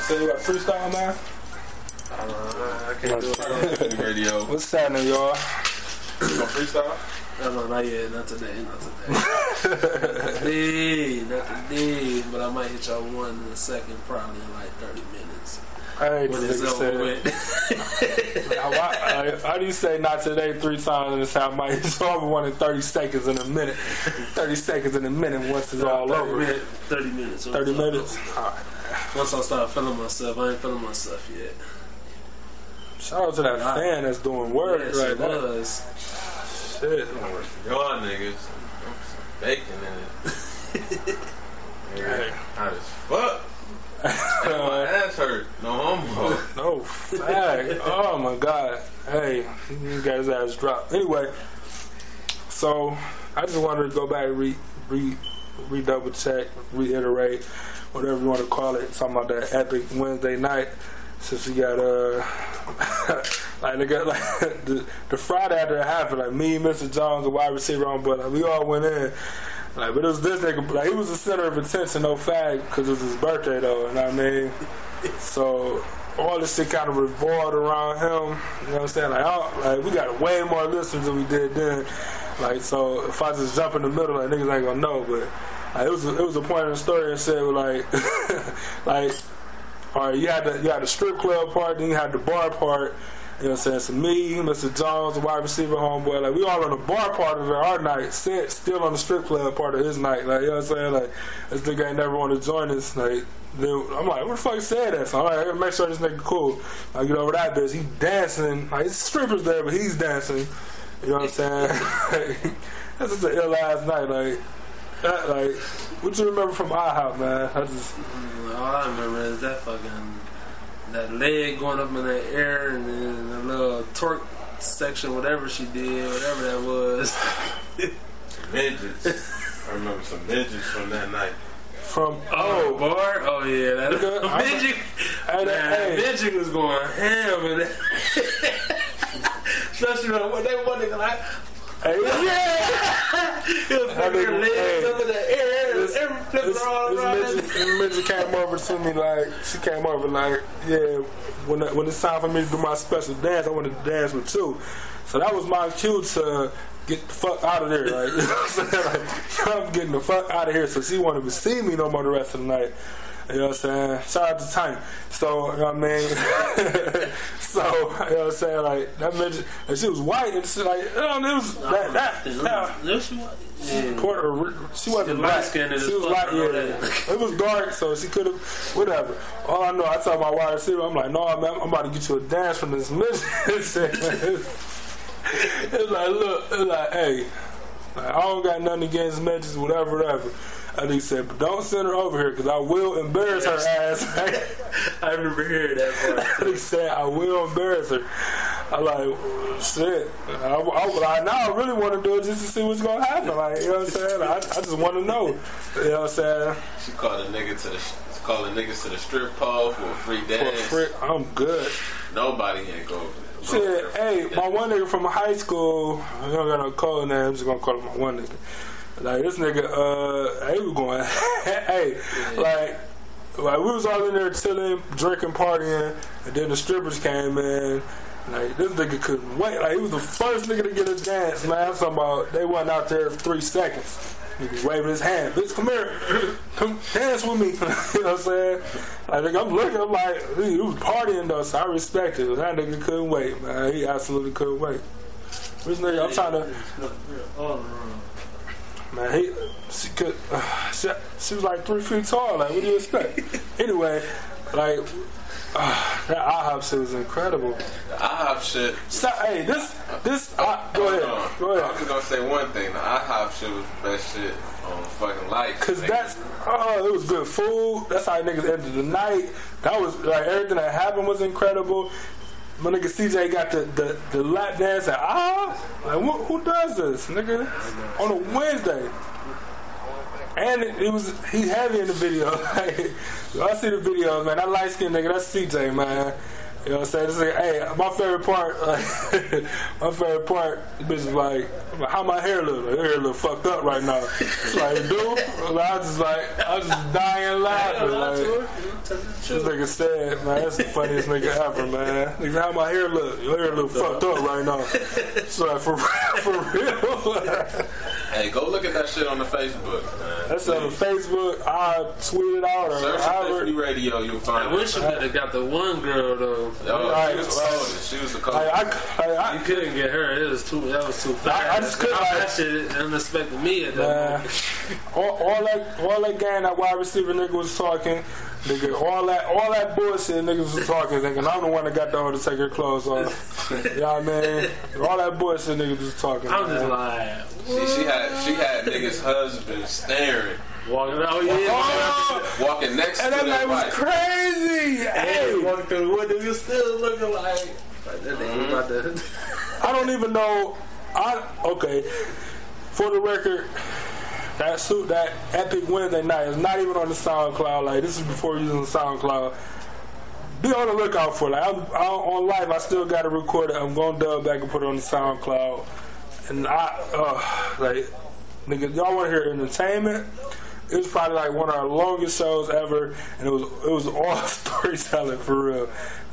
Say you got freestyle, man. Uh, I can't do it. Radio. What's happening, y'all? You gonna freestyle? No, no, not yet. Not today. Not today. not today. Not today. But I might hit y'all one in a second, probably in like 30 minutes. Hey, When this it's nigga over said. with. How, how, how do you say not today three times and it's how my it's over one in 30 seconds in a minute? 30 seconds in a minute once it's all 30 over. minutes. 30 minutes. 30 minutes? Alright. Once I start feeling myself, I ain't feeling myself yet. Shout out to that Nah. fan that's doing work yes, right it now. was. Shit. Y'all niggas. Some bacon in it. Hey. Hot as fuck. My ass hurt. No homo. No fact. oh my god. Hey, you guys his ass dropped. Anyway, so I just wanted to go back and re re re double check, reiterate, whatever you want to call it. Talking about that epic Wednesday night. Since we got uh like they got like the, the Friday after it happened, like me, Mr. Jones, the wide receiver on, but like, we all went in. Like, but it was this nigga. Like, he was the center of attention, no fact, because it was his birthday though. You know what I mean? So all this shit kind of revolved around him. You know what I'm saying? Like, I like we got way more listeners than we did then. Like, so if I just jump in the middle, like niggas ain't gonna know. But like, it was a, it was a point in the story that said like like all right, you had the you had the strip club part, then you had the bar part. You know what I'm saying? So me, Mr. Jones, the wide receiver homeboy, like we all on the bar part of it, our night, Sid still on the strip club part of his night. Like, you know what I'm saying? Like this nigga ain't never want to join us. Like then I'm like, what the fuck said that? So I'm like, I gotta make sure this nigga cool. I get over that bitch. He dancing. Like it's strippers there, but he's dancing. You know what I'm saying? That's just an ill ass night. Like that, like what you remember from IHOP, man? I just Mm, All I remember is that fucking that leg going up in the air and then the little torque section, whatever she did, whatever that was. Midgets. I remember some midgets from that night. from Oh, bar? Oh yeah, that Nigga, I'm- midget. Hey, that- Man, hey. midget was going ham and that. Especially when when they one nigga like, Hey, yeah, he was her nigga- legs up in the air, This- every this, all this around. midget, this midget came over to me like she came over like yeah when when it's time for me to do my special dance I wanted to dance with you. So that was my cue to get the fuck out of there like, you know what I'm saying? like I'm getting the fuck out of here so she won't even see me no more the rest of the night you know what I'm saying? Shout out to Tiny. So, you know what I mean? so, you know what I'm saying? Like, that midget, and she was white, and she like, you know, it was, that, that, that, No, she was. Yeah. Puerto she wasn't She black. She was light, yeah. It was dark, so she could have, whatever. All I know, I told my wide receiver, I'm like, no, man, I'm about to get you a dance from this midget. It's like, look, it's like, hey, like, I don't got nothing against midgets, whatever, whatever. And he said, but don't send her over here because I will embarrass her ass. I remember hearing that part. he said, I will embarrass her. I'm like, shit. I, I, I, now I really want to do it just to see what's going to happen. Like, you know what I'm saying? I, I just want to know. You know what I'm saying? She called a nigga to the a niggas to the strip club for a free dance. free, I'm good. Nobody ain't go. Shit, hey, my one nigga from high school, I don't got no code name, I'm just gonna call him my one nigga. Like this nigga, uh, he was going, hey, like, like we was all in there chilling, drinking, partying, and then the strippers came in. Like this nigga couldn't wait. Like he was the first nigga to get a dance, man. I'm talking about they wasn't out there for three seconds. Nigga waving his hand. Bitch, come here. Come dance with me. you know what I'm saying? I think I'm looking, I'm like, he, he was partying though, so I respect it. That nigga couldn't wait, man. He absolutely couldn't wait. This nigga, I'm trying to, man, he, she could, uh, she, she was like three feet tall. Like, what do you expect? anyway, like, uh, that IHOP shit was incredible. The IHOP shit. Stop, hey, this, this, uh, go ahead, on. go I ahead. was gonna say one thing. The IHOP shit was the best shit on fucking life. Cause that's oh, it was good food. That's how niggas ended the night. That was like everything that happened was incredible. My nigga CJ got the, the, the lap dance and ah, like who, who does this, nigga? On a Wednesday. And it, it was he heavy in the video. I see the video, man. That light skinned nigga, that's CJ, man. You know what I'm saying? Hey, my favorite part, like, my favorite part, bitch is like, how my hair look? My hair look fucked up right now. It's like, dude, I was just like, I was just dying laughing. Like, this nigga said, man, that's the funniest nigga ever, man. Nigga, how my hair look? Your hair look fucked up right now. It's like, for real, for real. Hey, go look at that shit on the Facebook, man. That's on Facebook. I tweet it out or Search however. Epiphany Radio, you'll find. I find wish it. you could have got the one girl though. Yo, Right, she was the right. coldest. She was the Like, coldest. I, like, I, You couldn't get her. It was too. That was too fast. I just couldn't, like- that shit unexpected me at that Man, all, all that all that game that wide receiver nigga was talking, nigga, all that all that bullshit niggas was talking, nigga. And I'm the one that got the hoe to take her clothes off. you know what I mean? All that bullshit niggas was talking. I'm just man. like She, she had she had niggas' husband staring, walking. Oh yeah. Oh, walking next and to that their night was wife. crazy. Hey, Hey, walking through the window, you still looking like. Like that nigga mm-hmm. about to. I don't even know. I okay. For the record, that suit, that epic Wednesday night is not even on the SoundCloud. Like this is before using the SoundCloud. Be on the lookout for. Like I'm, I'm on live. I still got to record it. I'm gonna dub back and put it on the SoundCloud. And I, uh, like, nigga, y'all want to hear entertainment? It was probably like one of our longest shows ever, and it was it was all storytelling for real.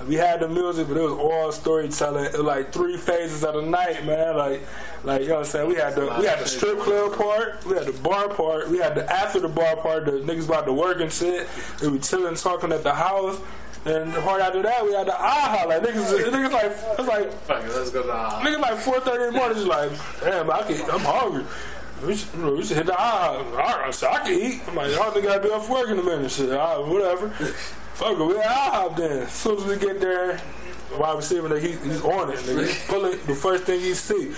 We had the music, but it was all storytelling. It was like three phases of the night, man. Like, like you know what I'm saying. We had the we had the strip club part, we had the bar part, we had the after the bar part. The niggas about to work and shit. We were chilling, talking at the house. And right after that, we had the aha. Like niggas, niggas like it's like Fuck it, let's go to. Uh, Nigga like four thirty in the morning, just like, damn, I can, I'm hungry. We should, you know, hit the eye. I, said, I can eat. I'm like, y'all think I'll be off work in a minute. Shit, all right, whatever. Fuck it, we IHOP then. As soon as we get there, wide receiver, he, he's on it. Nigga. He's pulling the first thing he see.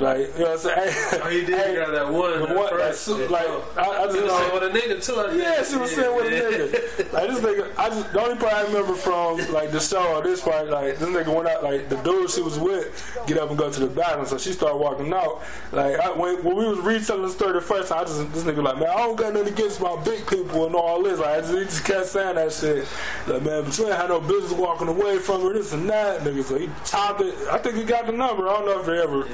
Like, you know what I'm saying? Oh, he did hey, grab that one. the like, like, I, I just He was know. saying with a nigga too. I Yeah, she was saying with a nigga. Like this nigga, I just the only part I remember from like the show or this part, like this nigga went out, like the dude she was with, get up and go to the bathroom, so she started walking out. Like I, when when we was retelling the story the first time, I just this nigga like, man, I don't got nothing against my big people and all this. Like I just, he just kept saying that shit. Like man, but you ain't had no business walking away from her, this and that, nigga. So he chopped it. I think he got the number. I don't know if he ever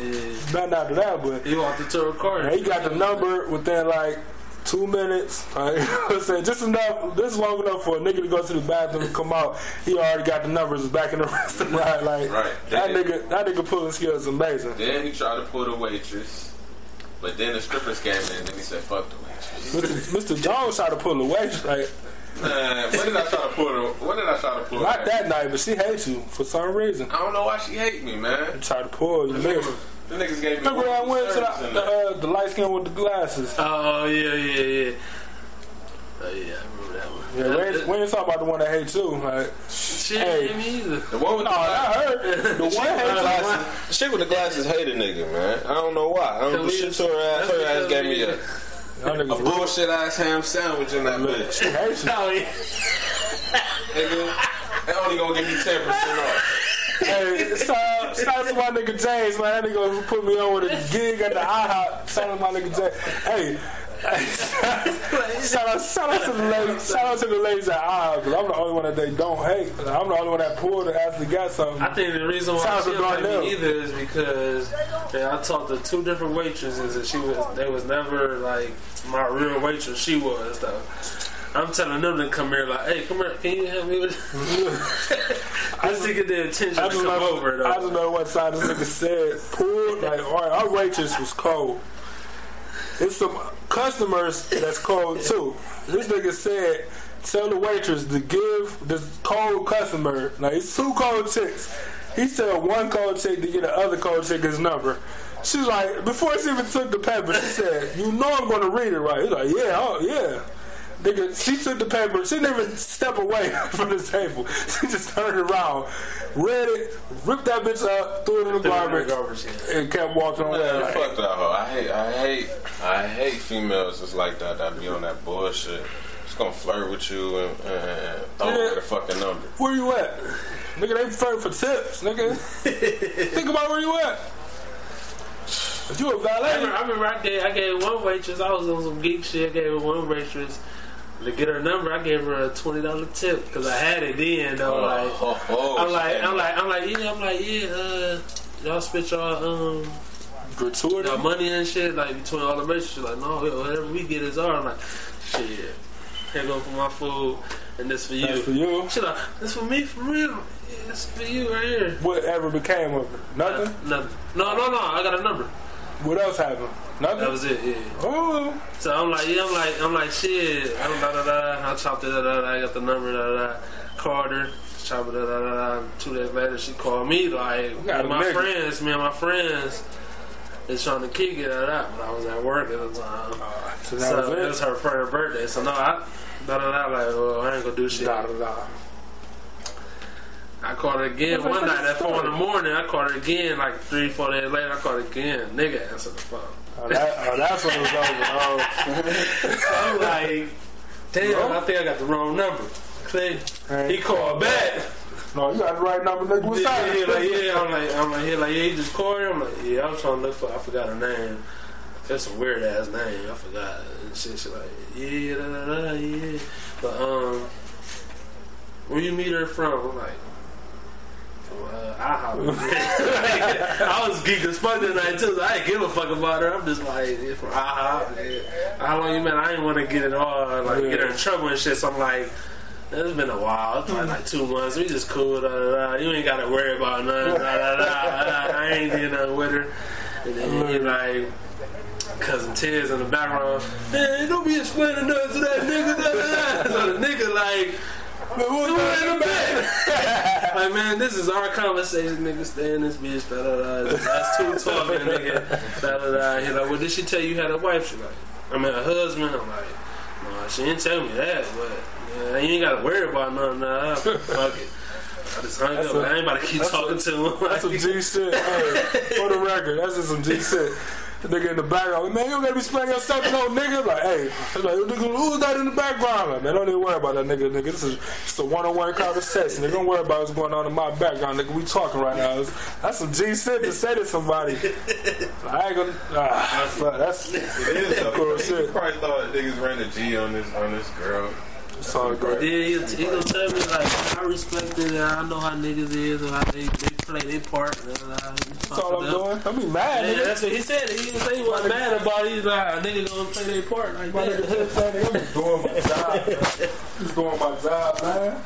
nothing after that, but. He walked to car. He got the number within like two minutes. Like, I said, just enough, this long enough for a nigga to go to the bathroom and come out. He already got the numbers back in the restaurant. Like Right. that nigga, that nigga pulling skills amazing. Then he tried to pull the waitress, but then the strippers came in and he said, "Fuck the waitress." Mr. Mr. Jones tried to pull the weight. Like Man, when did I try to pull her? When did I try to pull not her? that night, but she hates you for some reason. I don't know why she hate me, man. Tried to pull you. Niggas. The niggas gave me. Remember I went to the, the, uh, the light skin with the glasses. Oh yeah, yeah, yeah. Oh yeah, I remember that one. Yeah, That- we ain't, we ain't talking about the one that hates you. Like, Shit, Hey. hey. me either. The one with no, the I heard the one hates you. Glasses, the chick with the glasses hate a nigga, man. I don't know why. I don't know. Shit to her ass. Her ass gave me we- a, Y'all a bullshit ass ham sandwich in that bitch. Oh yeah. nigga, they only gonna give me ten percent off. Hey, shout, shout out to my nigga James, man. That nigga put me on with a gig at the IHOP. Shout out to my nigga James. Hey, shout out, shout out to the ladies. Shout out to the ladies at IHOP because I'm the only one that they don't hate. I'm the only one that pulled and actually got something. I think the reason why Shout out she to don't like me either is because man, I talked to two different waitresses and she was they was never like my real waitress. She was though. I'm telling them to come here like, hey, come here, can you help me with this? I just get the attention I to just come know, over I don't know what side this nigga said. Pulled like, all right, our waitress was cold. It's some customers that's cold too. This nigga said, tell the waitress to give this cold customer, like it's two cold chicks. He said one cold chick to get the other cold chick his number. She's like, before she even took the paper, she said, you know I'm gonna read it right. He's like, yeah, oh yeah. Nigga, she took the paper. She didn't even step away from the table. She just turned around, read it, ripped that bitch up, threw it in the garbage, and kept walking away. Like, fuck that hoe. I hate, I hate, females just like that. That be on that bullshit. Just gonna flirt with you and, and throw Yeah. away the fucking number. where you at? Nigga, they fighting for tips, nigga. Think about where you at. If you a I valet, remember, I remember I gave, I gave one waitress, I was on some geek shit, I gave her one waitress to get her number, I gave her a twenty dollar tip because I had it then though. Like oh, oh, I'm like. I'm like I'm like yeah I'm like yeah uh, y'all spit y'all um Gratuity. y'all money and shit like between all the. She's like no whatever we get is ours. I'm like shit here go for my food and this for you. That's for you. She's like this for me for real. Yeah, this for you right here. Whatever became of it? Nothing. Nothing. No no no I got a number. What else happened? Nothing. That was it. Yeah. oh, So I'm like, yeah, I'm like, I'm like, shit. I'm da da da. I chopped it, da da da. I got the number, da da da. Called chopped it, da da da. da. Two days later, she called me like, me and my nigga. friends, me and my friends, is trying to kick it, da da. da. But I was at work at the time, oh, so that so was it it. was her first birthday. So no, I da da da. Like, well, I ain't gonna do shit. Da, da, da. I called her again What's one night at four in the morning. I called her again like three, four days later. I called her again. Nigga answered the phone. Oh, that, oh, that's what it was over. Oh, I'm like, damn, I think I got the wrong number. See? He called back. No, you got the right number, nigga. What's Yeah, yeah, like, yeah, I'm like, I'm like, he like, yeah, you just called her. I'm like, yeah, I was trying to look for, I forgot her name. That's a weird ass name. I forgot. And shit, she like, yeah, da, da, da, yeah. But um, where you meet her from? I'm like. Uh, IHOP. I was geek as fuck that night too. So I didn't give a fuck about her. I'm just like, yeah, from IHOP. Yeah. How long you been? I didn't want to get it all, like get her in trouble and shit. So I'm like, it's been a while. It's probably like two months. We just cool. Da, da, da. You ain't got to worry about nothing. Da, da, da. I ain't did nothing with her. And then you like. Cousin Tiz in the background, man, don't be explaining nothing to that nigga. Da, da, da. So the nigga like, Man, who's who in the back? like, man, this is our conversation, nigga. Stay in this bitch. Da da da. That's two talking, nigga. Da da da. He like, well, did she tell you had a wife? She like, I mean, a husband. I'm like, no, she didn't tell me that, but you ain't gotta worry about nothing. Nah, fuck it. I just hung That's up. a- I ain't about to keep that's a- talking to him. That's some G shit. Hey, for the record, that's just some G shit. The nigga in the background, man, you don't gotta be explaining yourself to no nigga. Like, hey, I'm like, nigga, who's that in the background? Like, man, don't even worry about that nigga, nigga. This is just a one-on-one conversation. Nigga, don't worry about what's going on in my background, nigga. We talking right now. It's- That's some G shit to say to somebody. I ain't gonna. Ah, fuck, that's It is though. Cool shit. He probably thought niggas ran a G on this on this girl. It's all Then great. he, he gonna tell me like I respect it and I know how niggas is and how they, they play their part. And, uh, That's all I'm doing. Don't be mad, Yeah, nigga. that's what he said. He didn't say he wasn't mad about it. He's like, a nigga gonna play their part like My that. nigga, I'm just doing my job, man. Just doing my job, man.